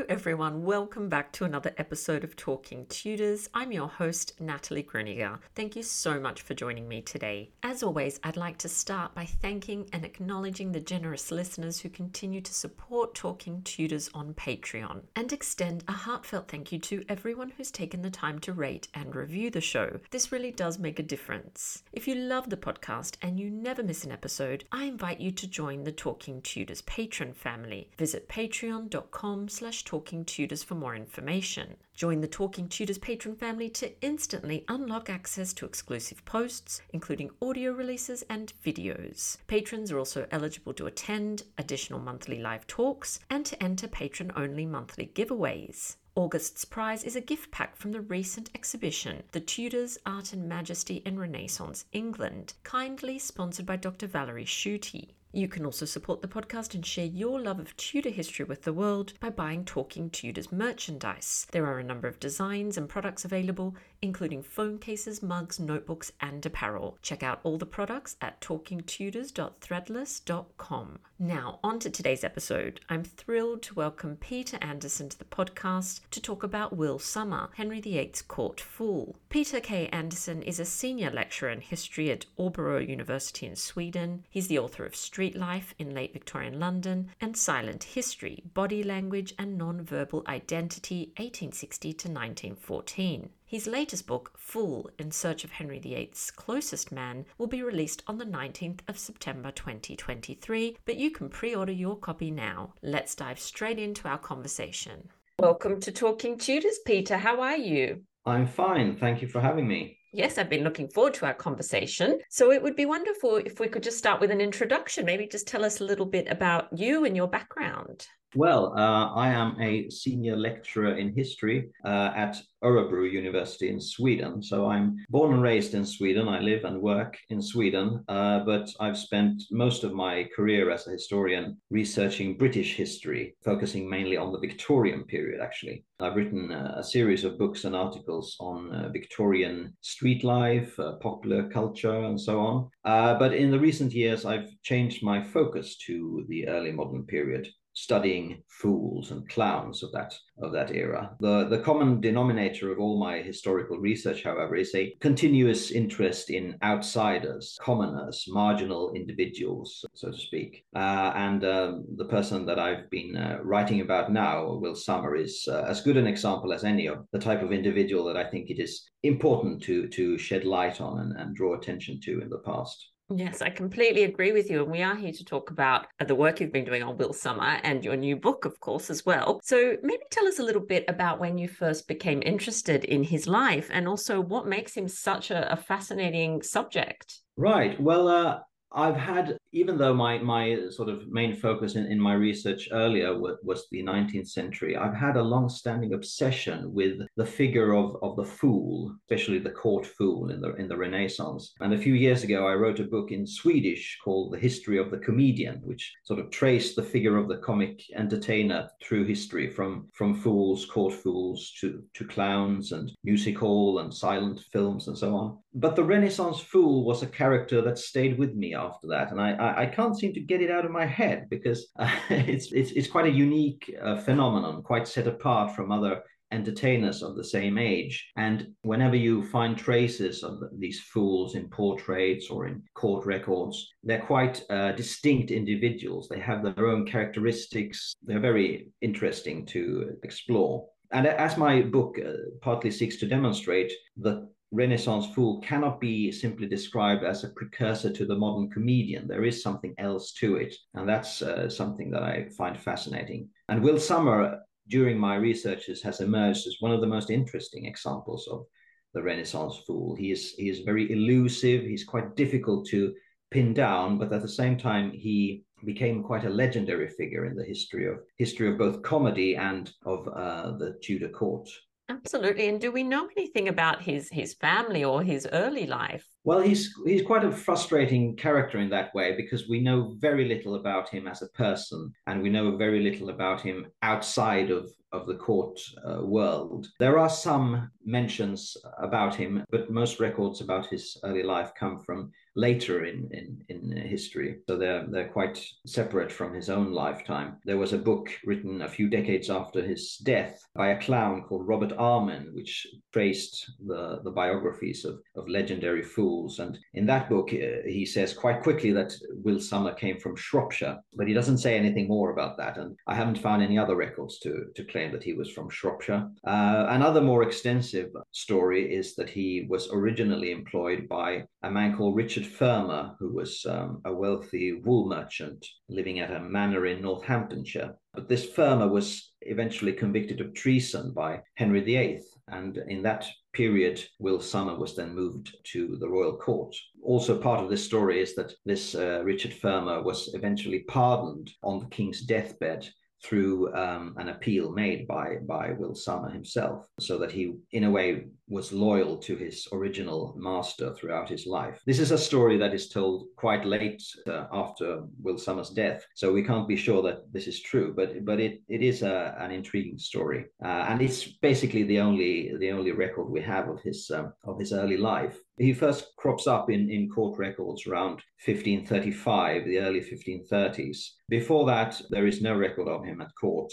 Hello, everyone. Welcome back to another episode of Talking Tudors. I'm your host, Natalie Grueninger. Thank you so much for joining me today. As always, I'd like to start by thanking and acknowledging the generous listeners who continue to support Talking Tudors on Patreon, and extend a heartfelt thank you to everyone who's taken the time to rate and review the show. This really does make a difference. If you love the podcast and you never miss an episode, I invite you to join the Talking Tudors patron family. Visit patreon.com slash talking tudors for more information. Join the Talking Tudors patron family to instantly unlock access to exclusive posts, including audio releases and videos. Patrons are also eligible to attend additional monthly live talks and to enter patron only monthly giveaways. August's prize is a gift pack from the recent exhibition, The Tudors, Art and Majesty in Renaissance England, kindly sponsored by Dr. Valerie Schutte. You can also support the podcast and share your love of Tudor history with the world by buying Talking Tudors merchandise. There are a number of designs and products available, including phone cases, mugs, notebooks, and apparel. Check out all the products at talkingtudors.threadless.com. Now, on to today's episode. I'm thrilled to welcome Peter Andersson to the podcast to talk about Will Somer, Henry VIII's court fool. Peter K. Andersson is a senior lecturer in history at Örebro University in Sweden. He's the author of Street Life in Late Victorian London and Silent History, Body Language and Non-Verbal Identity, 1860 to 1914. His latest book, Fool in Search of Henry VIII's Closest Man, will be released on the 19th of September 2023, but you can pre order your copy now. Let's dive straight into our conversation. Welcome to Talking Tudors, Peter. How are you? I'm fine. Thank you for having me. Yes, I've been looking forward to our conversation. So it would be wonderful if we could just start with an introduction. Maybe just tell us a little bit about you and your background. Well, uh, I am a senior lecturer in history uh, at Örebro University in Sweden. So I'm born and raised in Sweden. I live and work in Sweden, uh, but I've spent most of my career as a historian researching British history, focusing mainly on the Victorian period, actually. I've written uh, a series of books and articles on uh, Victorian street life, uh, popular culture, and so on. but in the recent years, I've changed my focus to the early modern period studying fools and clowns of that of that era. The the common denominator of all my historical research, however, is a continuous interest in outsiders, commoners, marginal individuals, so to speak. Uh, and um, the person that I've been uh, writing about now, Will Somer, is uh, as good an example as any of the type of individual that I think it is important to to shed light on and, and draw attention to in the past. Yes, I completely agree with you. And we are here to talk about the work you've been doing on Will Somer and your new book, of course, as well. So maybe tell us a little bit about when you first became interested in his life and also what makes him such a, a fascinating subject. Right. Well, uh, I've had, even though my my sort of main focus in, in my research earlier was, was the 19th century, I've had a long-standing obsession with the figure of, of the fool, especially the court fool in the in the Renaissance. And a few years ago, I wrote a book in Swedish called The History of the Comedian, which sort of traced the figure of the comic entertainer through history, from from fools, court fools, to to clowns and music hall and silent films and so on. But the Renaissance fool was a character that stayed with me after that, and I I, can't seem to get it out of my head because uh, it's, it's it's quite a unique uh, phenomenon, quite set apart from other entertainers of the same age. And whenever you find traces of these fools in portraits or in court records, they're quite uh, distinct individuals. They have their own characteristics. They're very interesting to explore. And as my book uh, partly seeks to demonstrate, the Renaissance fool cannot be simply described as a precursor to the modern comedian. There is something else to it. And that's uh, something that I find fascinating. And Will Somer, during my researches, has emerged as one of the most interesting examples of the Renaissance fool. He is, he is very elusive, he's quite difficult to pin down, but at the same time, he became quite a legendary figure in the history of history of both comedy and of uh, the Tudor court. Absolutely. And do we know anything about his his family or his early life? Well, he's he's quite a frustrating character in that way because we know very little about him as a person, and we know very little about him outside of of the court uh, world. There are some mentions about him, but most records about his early life come from later in, in, in history. So they're, they're quite separate from his own lifetime. There was a book written a few decades after his death by a clown called Robert Armin, which traced the, the biographies of, of legendary fools. And in that book, uh, he says quite quickly that Will Somer came from Shropshire, but he doesn't say anything more about that. And I haven't found any other records to, to claim that he was from Shropshire. Uh, another more extensive story is that he was originally employed by a man called Richard Fermor, who was um, a wealthy wool merchant living at a manor in Northamptonshire. But this Fermor was eventually convicted of treason by Henry VIII. And in that period, Will Somer was then moved to the royal court. Also, part of this story is that this uh, Richard Fermer was eventually pardoned on the king's deathbed through um, an appeal made by by Will Somer himself, so that he, in a way, was loyal to his original master throughout his life. This is a story that is told quite late uh, after Will Somer's death, so we can't be sure that this is true, but but it, it is a, an intriguing story, uh, and it's basically the only the only record we have of his um, of his early life. He first crops up in, in court records around 1535, the early 1530s. Before that, there is no record of him at court.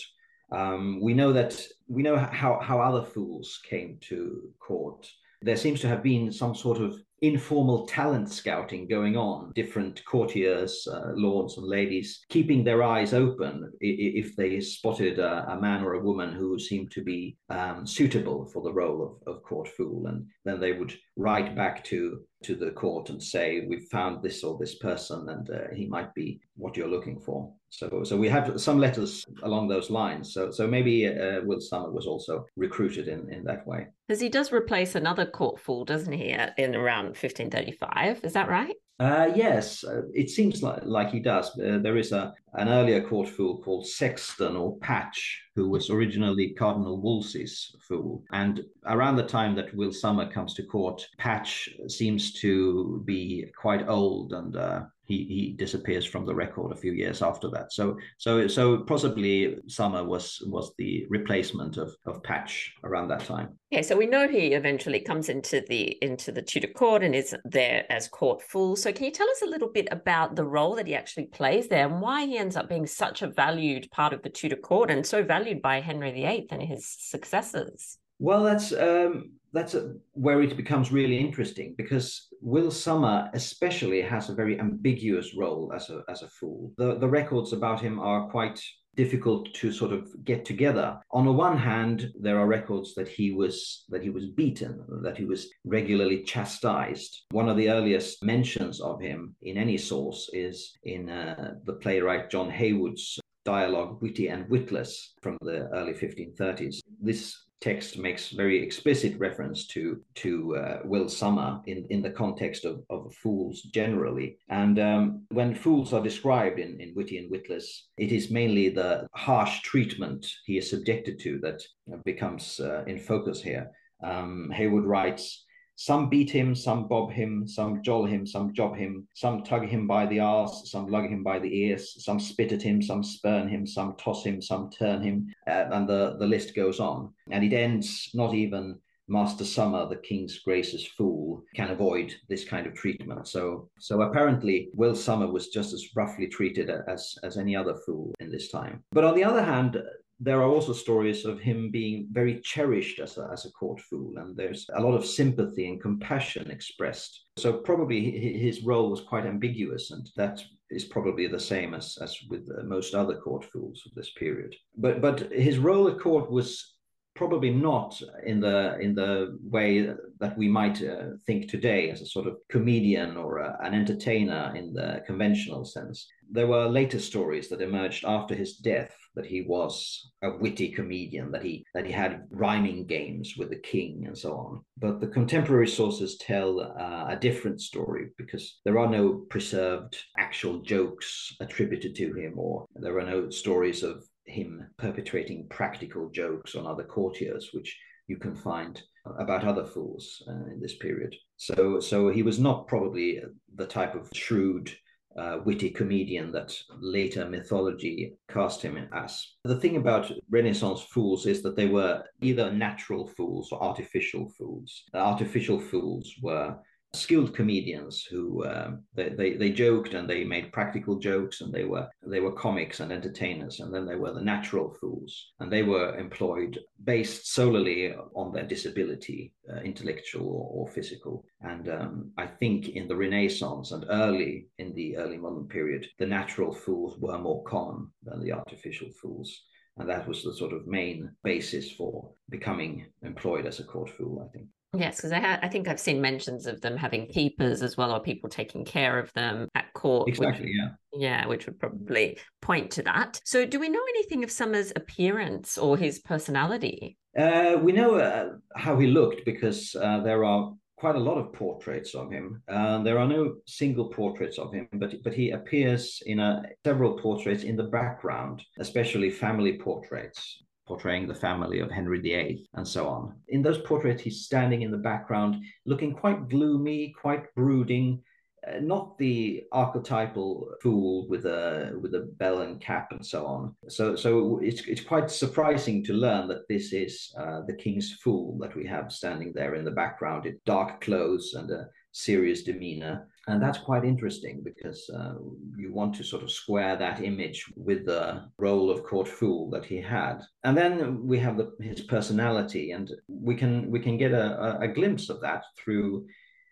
Um, we know that we know how, how other fools came to court. There seems to have been some sort of informal talent scouting going on. Different courtiers, uh, lords and ladies, keeping their eyes open if they spotted a, a man or a woman who seemed to be um, suitable for the role of, of court fool, and then they would write back to to the court and say we've found this or this person and uh, he might be what you're looking for. So so we have some letters along those lines. So so maybe uh, will Somer was also recruited in in that way. Because he does replace another court fool doesn't he in around 1535 is that right? Uh, yes, uh, it seems like, like he does. Uh, there is a an earlier court fool called Sexton or Patch, who was originally Cardinal Wolsey's fool. And around the time that Will Somer comes to court, Patch seems to be quite old and uh, he, he disappears from the record a few years after that. So so so possibly Somer was was the replacement of, of Patch around that time. Yeah, so we know he eventually comes into the into the Tudor court and is there as court fool. So can you tell us a little bit about the role that he actually plays there and why he ends up being such a valued part of the Tudor court and so valued by Henry VIII and his successors? Well, that's um, that's a, where it becomes really interesting because Will Somer especially has a very ambiguous role as a as a fool. The the records about him are quite difficult to sort of get together. On the one hand, there are records that he was that he was beaten, that he was regularly chastised. One of the earliest mentions of him in any source is in uh, the playwright John Heywood's dialogue Witty and Witless from the early 1530s. This text makes very explicit reference to to uh, Will Somer in, in the context of, of fools generally. And um, when fools are described in, in Witty and Witless, it is mainly the harsh treatment he is subjected to that becomes uh, in focus here. Um, Heywood writes, some beat him, some bob him, some joll him, some job him, some tug him by the arse, some lug him by the ears, some spit at him, some spurn him, some toss him, some turn him, uh, and the, the list goes on. And it ends not even Master Somer, the King's gracious fool, can avoid this kind of treatment. So, so apparently, Will Somer was just as roughly treated as as any other fool in this time. But on the other hand, there are also stories of him being very cherished as a, as a court fool, and there's a lot of sympathy and compassion expressed. So probably his role was quite ambiguous, and that is probably the same as, as with most other court fools of this period. But but his role at court was probably not in the in the way that we might uh, think today as a sort of comedian or a, an entertainer in the conventional sense. There were later stories that emerged after his death that he was a witty comedian, that he that he had rhyming games with the king and so on. But the contemporary sources tell uh, a different story because there are no preserved actual jokes attributed to him, or there are no stories of him perpetrating practical jokes on other courtiers, which you can find about other fools uh, in this period. So, so he was not probably the type of shrewd, uh, witty comedian that later mythology cast him as. The thing about Renaissance fools is that they were either natural fools or artificial fools. The artificial fools were skilled comedians who um, they, they, they joked and they made practical jokes and they were they were comics and entertainers and then they were the natural fools and they were employed based solely on their disability uh, intellectual or, or, physical. And um, i think in the renaissance and early in the early modern period the natural fools were more common than the artificial fools. And that was the sort of main basis for becoming employed as a court fool i think Yes, because I, ha- I think I've seen mentions of them having keepers as well, or people taking care of them at court. Exactly, which, yeah. Yeah, which would probably point to that. So, do we know anything of Somers' appearance or his personality? Uh, we know uh, how he looked because uh, there are quite a lot of portraits of him. Uh, there are no single portraits of him, but but he appears in a, several portraits in the background, especially family portraits portraying the family of Henry VIII and so on. In those portraits, he's standing in the background, looking quite gloomy, quite brooding, uh, not the archetypal fool with a with a bell and cap and so on. So so it's it's quite surprising to learn that this is uh, the king's fool that we have standing there in the background in dark clothes and a serious demeanor. And that's quite interesting because uh, you want to sort of square that image with the role of court fool that he had. And then we have the, his personality, and we can we can get a, a glimpse of that through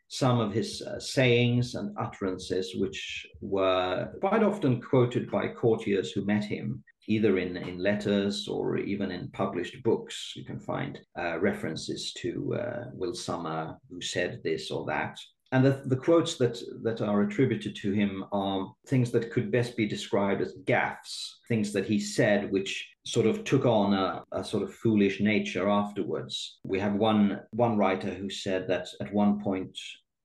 some of his uh, sayings and utterances, which were quite often quoted by courtiers who met him, either in, in letters or even in published books. You can find uh, references to uh, Will Somer, who said this or that and the, the quotes that that are attributed to him are things that could best be described as gaffes things that he said which sort of took on a, a, sort of foolish nature afterwards. We have one one writer who said that at one point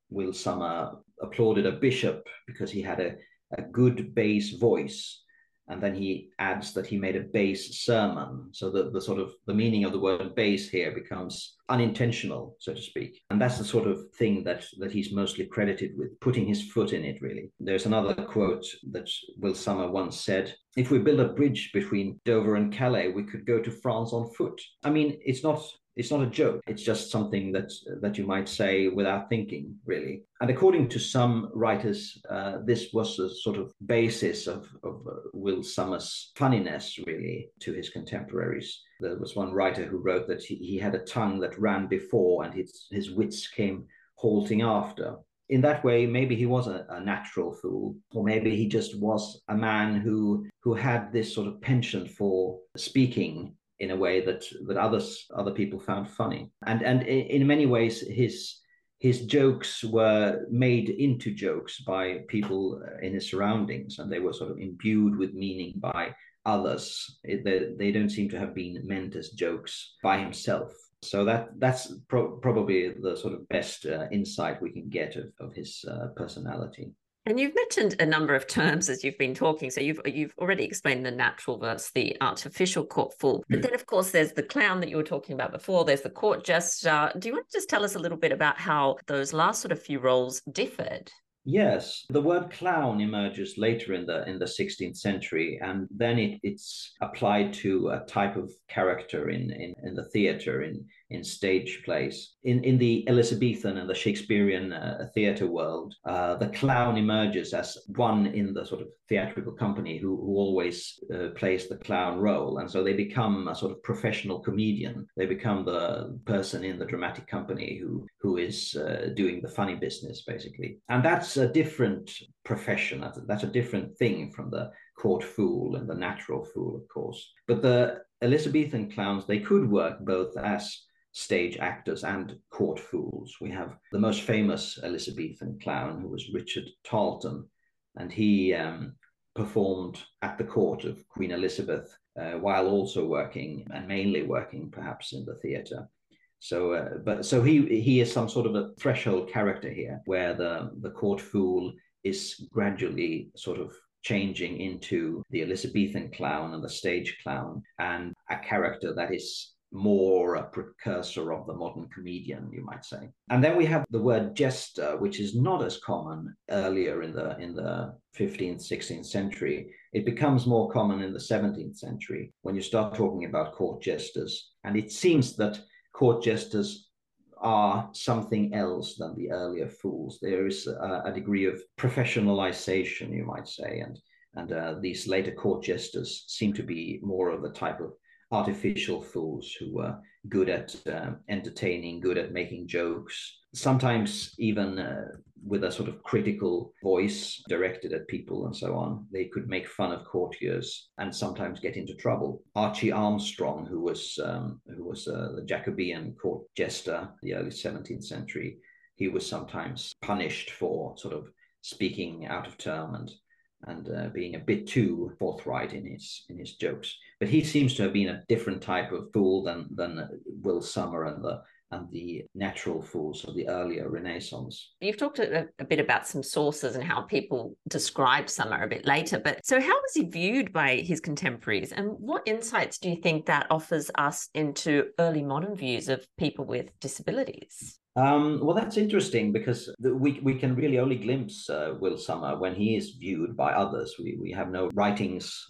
will Somer applauded a bishop because he had a, a good bass voice and then he adds that he made a base sermon. So that the sort of the meaning of the word base here becomes unintentional so to speak. And that's the sort of thing that that he's mostly credited with putting his foot in it really. There's another quote that will Somer once said if we build a bridge between dover and calais we could go to france on foot. I mean it's not it's not a joke. It's just something that that you might say without thinking really. And according to some writers uh, this was a sort of basis of, of uh, will Somers' funniness really to his contemporaries. There was one writer who wrote that he, he had a tongue that ran before and his, his wits came halting after. In that way, maybe he was a, a, natural fool, or maybe he just was a man who who had this sort of penchant for speaking in a way that that others other people found funny. And and in many ways his his jokes were made into jokes by people in his surroundings and they were sort of imbued with meaning by others. It, they, they don't seem to have been meant as jokes by himself. So that that's pro- probably the sort of best uh, insight we can get of, of his uh, personality and you've mentioned a number of terms as you've been talking. So you've you've already explained the natural versus the artificial court fool. But then, of course, there's the clown that you were talking about before. There's the court jester. Do you want to just tell us a little bit about how those last sort of few roles differed? Yes, the word clown emerges later in the in the 16th century, and then it, it's applied to a type of character in, in, in the theater, in in stage plays. In in the Elizabethan and the Shakespearean uh, theater world, uh, the clown emerges as one in the sort of theatrical company who, who always uh, plays the clown role, and so they become a sort of professional comedian. They become the person in the dramatic company who who is uh, doing the funny business, basically, and that's a different profession. That's a different thing from the court fool and the natural fool, of course. But the Elizabethan clowns, they could work both as stage actors and court fools. We have the most famous Elizabethan clown, who was Richard Tarlton, and he um, performed at the court of Queen Elizabeth uh, while also working and mainly working perhaps in the theatre. So, uh, but so he he is some sort of a threshold character here, where the the court fool is gradually sort of changing into the Elizabethan clown and the stage clown, and a character that is more a precursor of the modern comedian, you might say. And then we have the word jester, which is not as common earlier in the in the 15th, 16th century. It becomes more common in the 17th century when you start talking about court jesters. And it seems that court jesters are something else than the earlier fools. There is a, a degree of professionalization, you might say, and and uh, these later court jesters seem to be more of the type of artificial fools who were good at uh, entertaining, good at making jokes, sometimes even uh, with a sort of critical voice directed at people and so on. They could make fun of courtiers and sometimes get into trouble. Archie Armstrong, who was um, who was uh, the Jacobean court jester, the early 17th century, he was sometimes punished for sort of speaking out of term and and uh, being a bit too forthright in his in his jokes. But he seems to have been a different type of fool than than Will Somer and the and the natural fools of the earlier Renaissance. You've talked a, a, bit about some sources and how people describe Somer a bit later, but so how was he viewed by his contemporaries, and what insights do you think that offers us into early modern views of people with disabilities? Um, well, that's interesting because we, we can really only glimpse uh, Will Somer when he is viewed by others. We, we have no writings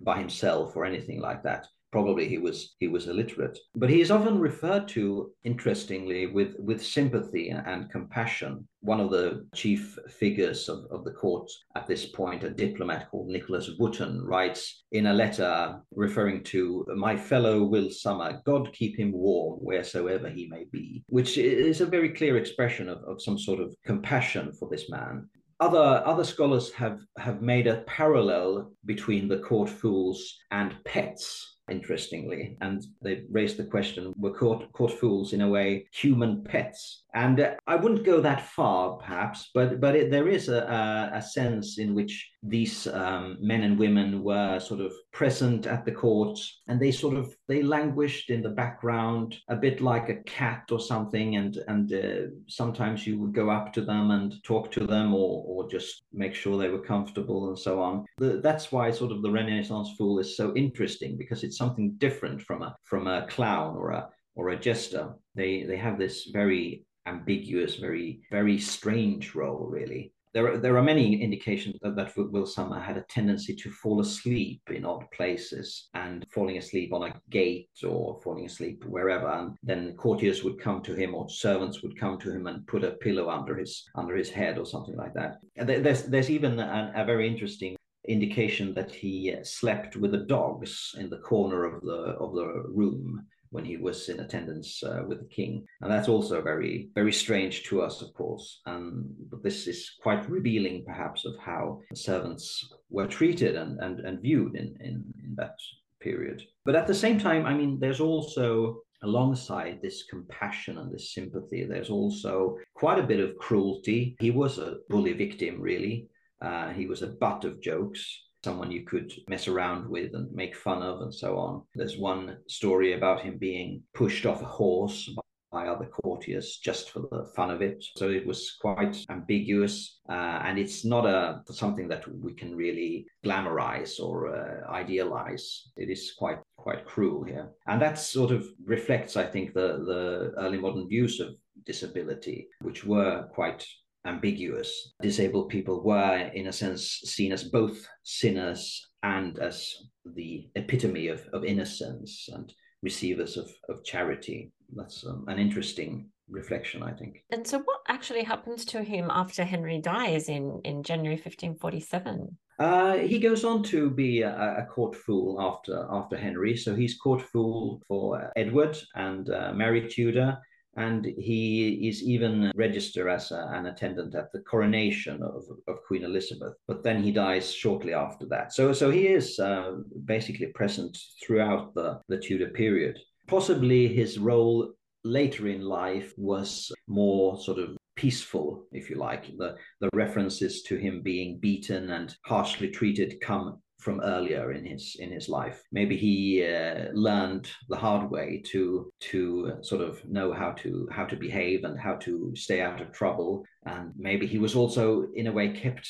by himself or anything like that probably he was he was illiterate. But he is often referred to interestingly with with sympathy and compassion. One of the chief figures of, of the court at this point a diplomat called nicholas Wotton writes in a letter referring to my fellow will Somer god keep him warm wheresoever he may be which is a very clear expression of, of some sort of compassion for this man. Other other scholars have have made a parallel between the court fools and pets interestingly. And they raised the question were court, court fools, in a way, human pets? And uh, I wouldn't go that far, perhaps, but but it, there is a, a, sense in which these um, men and women were sort of present at the court, and they sort of they languished in the background, a bit like a cat or something. And and uh, sometimes you would go up to them and talk to them, or or just make sure they were comfortable and so on. The, that's why sort of the Renaissance fool is so interesting because it's something different from a from a clown or a or a jester. They they have this very ambiguous, very, very strange role, really. There are, there are many indications that, that Will Somer had a tendency to fall asleep in odd places and falling asleep on a gate or falling asleep wherever. And then courtiers would come to him or servants would come to him and put a pillow under his under his head or something like that. There's there's even a, a very interesting indication that he slept with the dogs in the corner of the of the room when he was in attendance uh, with the king. And that's also very, very strange to us, of course. and but this is quite revealing, perhaps, of how servants were treated and, and, and viewed in, in, in that period. But at the same time, I mean, there's also alongside this compassion and this sympathy, there's also quite a bit of cruelty. He was a bully victim, really. Uh, he was a butt of jokes someone you could mess around with and make fun of and so on. There's one story about him being pushed off a horse by other courtiers just for the fun of it. So it was quite ambiguous, uh, and it's not a something that we can really glamorize or uh, idealize. It is quite quite cruel here, and that sort of reflects, I think, the the early modern views of disability, which were quite ambiguous. Disabled people were, in a sense, seen as both sinners and as the epitome of, of innocence and receivers of, of charity. That's um, an interesting reflection, I think. And so, what actually happens to him after Henry dies in, in January 1547? Uh, he goes on to be a, a, court fool after after Henry. So he's court fool for Edward and uh, Mary Tudor and he is even registered as a, an attendant at the coronation of, of Queen Elizabeth. But then he dies shortly after that. So, so he is uh, basically present throughout the, the Tudor period. Possibly his role later in life was more sort of peaceful, if you like. The, the references to him being beaten and harshly treated come from earlier in his in his life. Maybe he uh, learned the hard way to to sort of know how to how to behave and how to stay out of trouble. And maybe he was also in a way kept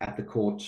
at the court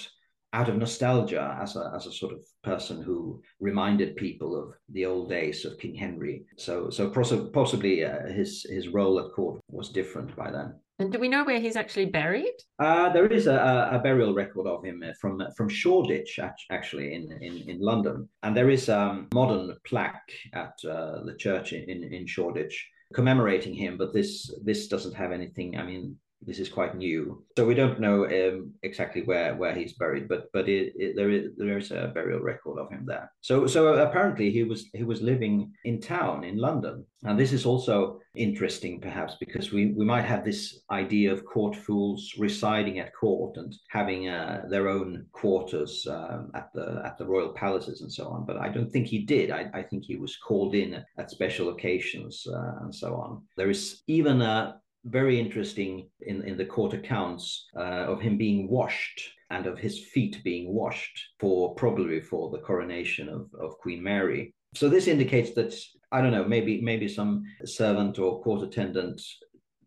out of nostalgia as a as a sort of person who reminded people of the old days of King Henry. So so possibly uh, his his role at court was different by then. And do we know where he's actually buried? Uh, there is a, a, burial record of him uh, from from Shoreditch, actually, in, in, in London. And there is a modern plaque at uh, the church in, in Shoreditch commemorating him, but this this doesn't have anything. I mean, this is quite new, so we don't know um, exactly where where he's buried, but but it, it, there is there is a burial record of him there. So so apparently he was he was living in town in London, and this is also interesting perhaps because we we might have this idea of court fools residing at court and having uh, their own quarters um, at the at the royal palaces and so on, but I don't think he did. I, I think he was called in at special occasions uh, and so on. There is even a very interesting in, in the court accounts uh, of him being washed and of his feet being washed for probably for the coronation of, of Queen Mary. So this indicates that I don't know, maybe maybe some servant or court attendant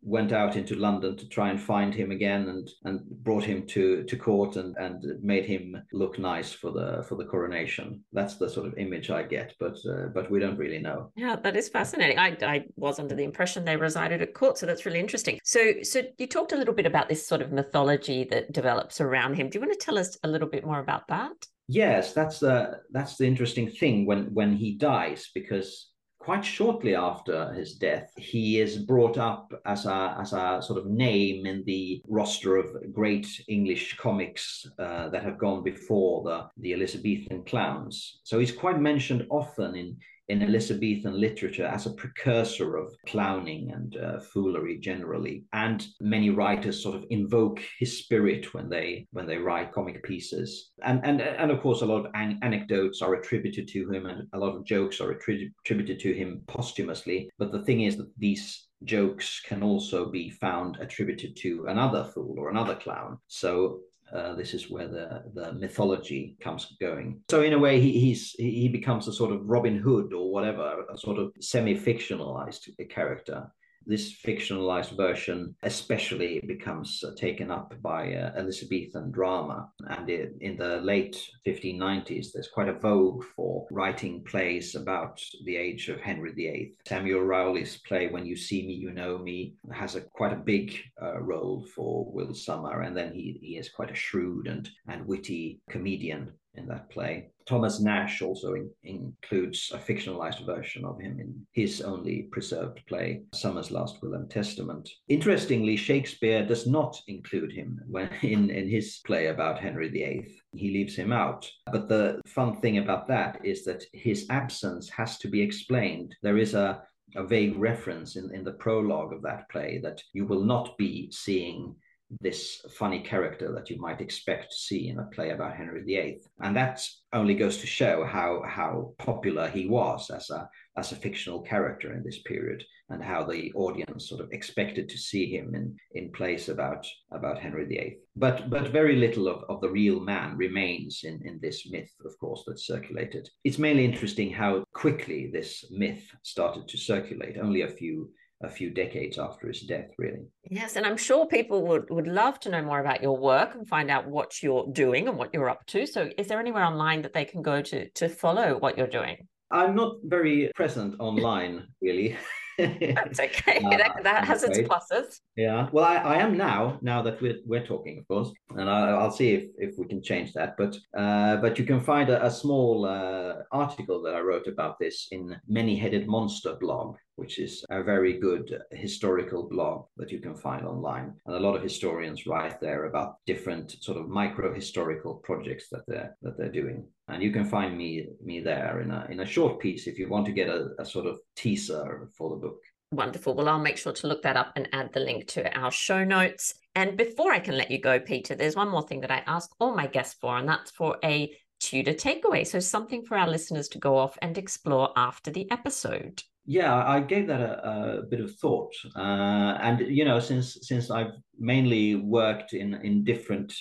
went out into London to try and find him again and and brought him to to court and and made him look nice for the for the coronation. That's the sort of image I get, but uh, but we don't really know. Yeah, that is fascinating. I I was under the impression they resided at court, so that's really interesting. So so you talked a little bit about this sort of mythology that develops around him. Do you want to tell us a little bit more about that? Yes, that's the that's the interesting thing when when he dies because quite shortly after his death, he is brought up as a, as a sort of name in the roster of great English comics uh, that have gone before the, the Elizabethan clowns. So he's quite mentioned often in, in Elizabethan literature as a precursor of clowning and uh, foolery generally. And many writers sort of invoke his spirit when they when they write comic pieces. And and and of course, a lot of an- anecdotes are attributed to him, and a lot of jokes are attri- attributed to him posthumously. But the thing is that these jokes can also be found attributed to another fool or another clown. So uh, this is where the, the mythology comes going. So in a way, he, he's he becomes a sort of Robin Hood or whatever, a sort of semi-fictionalized character this fictionalized version especially becomes uh, taken up by uh, Elizabethan drama. And it, in the late 1590s, there's quite a vogue for writing plays about the age of Henry VIII. Samuel Rowley's play When You See Me, You Know Me has a quite a big uh, role for Will Somer. And then he, he is quite a shrewd and, and witty comedian in that play. Thomas Nashe also in, includes a fictionalized version of him in his only preserved play, Summer's Last Will and Testament. Interestingly, Shakespeare does not include him when in, in his play about Henry VIII. He leaves him out. But the fun thing about that is that his absence has to be explained. There is a a vague reference in, in the prologue of that play that you will not be seeing this funny character that you might expect to see in a play about Henry VIII. And that only goes to show how how popular he was as a as a fictional character in this period and how the audience sort of expected to see him in in plays about about Henry VIII. But but very little of, of the real man remains in, in this myth, of course, that's circulated. It's mainly interesting how quickly this myth started to circulate, only a few a few decades after his death, really. Yes, and I'm sure people would, would love to know more about your work and find out what you're doing and what you're up to. So, is there anywhere online that they can go to to follow what you're doing? I'm not very present online, really. That's okay. Uh, that, that has its pluses. Yeah. Well, I, I am now. Now that we're we're talking, of course, and I, will see if, if we can change that. But uh, but you can find a, a small uh, article that I wrote about this in Many Headed Monster blog, which is a very good historical blog that you can find online. And a lot of historians write there about different sort of micro historical projects that they're that they're doing and you can find me me there in a in a short piece if you want to get a, a sort of teaser for the book. Wonderful. Well, I'll make sure to look that up and add the link to our show notes. And before I can let you go, Peter, there's one more thing that I ask all my guests for, and that's for a Tudor takeaway. So, something for our listeners to go off and explore after the episode. Yeah, I gave that a, a bit of thought, uh, and you know, since since I've mainly worked in in different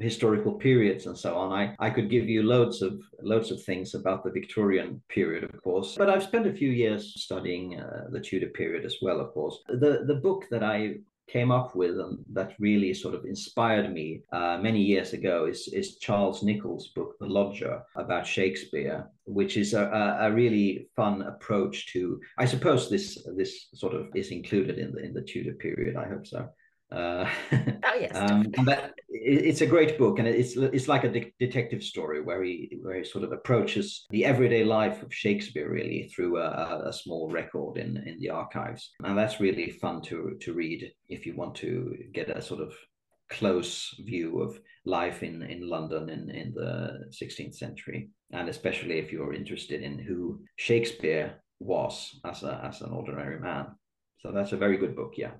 historical periods and so on. I, I could give you loads of loads of things about the Victorian period, of course, but I've spent a few years studying uh, the Tudor period as well, of course. The the book that I came up with and that really sort of inspired me uh, many years ago is, is Charles Nicholl's book, The Lodger, about Shakespeare, which is a, a, really fun approach to. I suppose this this sort of is included in the in the Tudor period. I hope so. Uh, oh yes, um, that it's a great book, and it's it's like a de- detective story where he where he sort of approaches the everyday life of Shakespeare really through a, a small record in in the archives, and that's really fun to to read if you want to get a sort of close view of life in in London in in the 16th century, and especially if you're interested in who Shakespeare was as a as an ordinary man. So that's a very good book, yeah.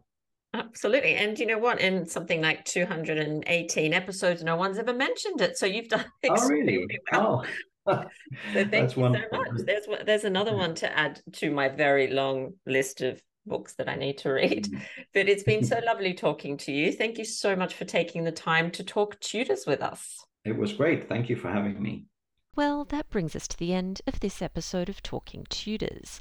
Absolutely. And you know what? In something like 218 episodes, no one's ever mentioned it. So you've done oh, really? well. Oh. so thank That's you wonderful. so much. There's there's another one to add to my very long list of books that I need to read. Mm. But it's been so lovely talking to you. Thank you so much for taking the time to talk Tudors with us. It was great. Thank you for having me. Well, that brings us to the end of this episode of Talking Tudors.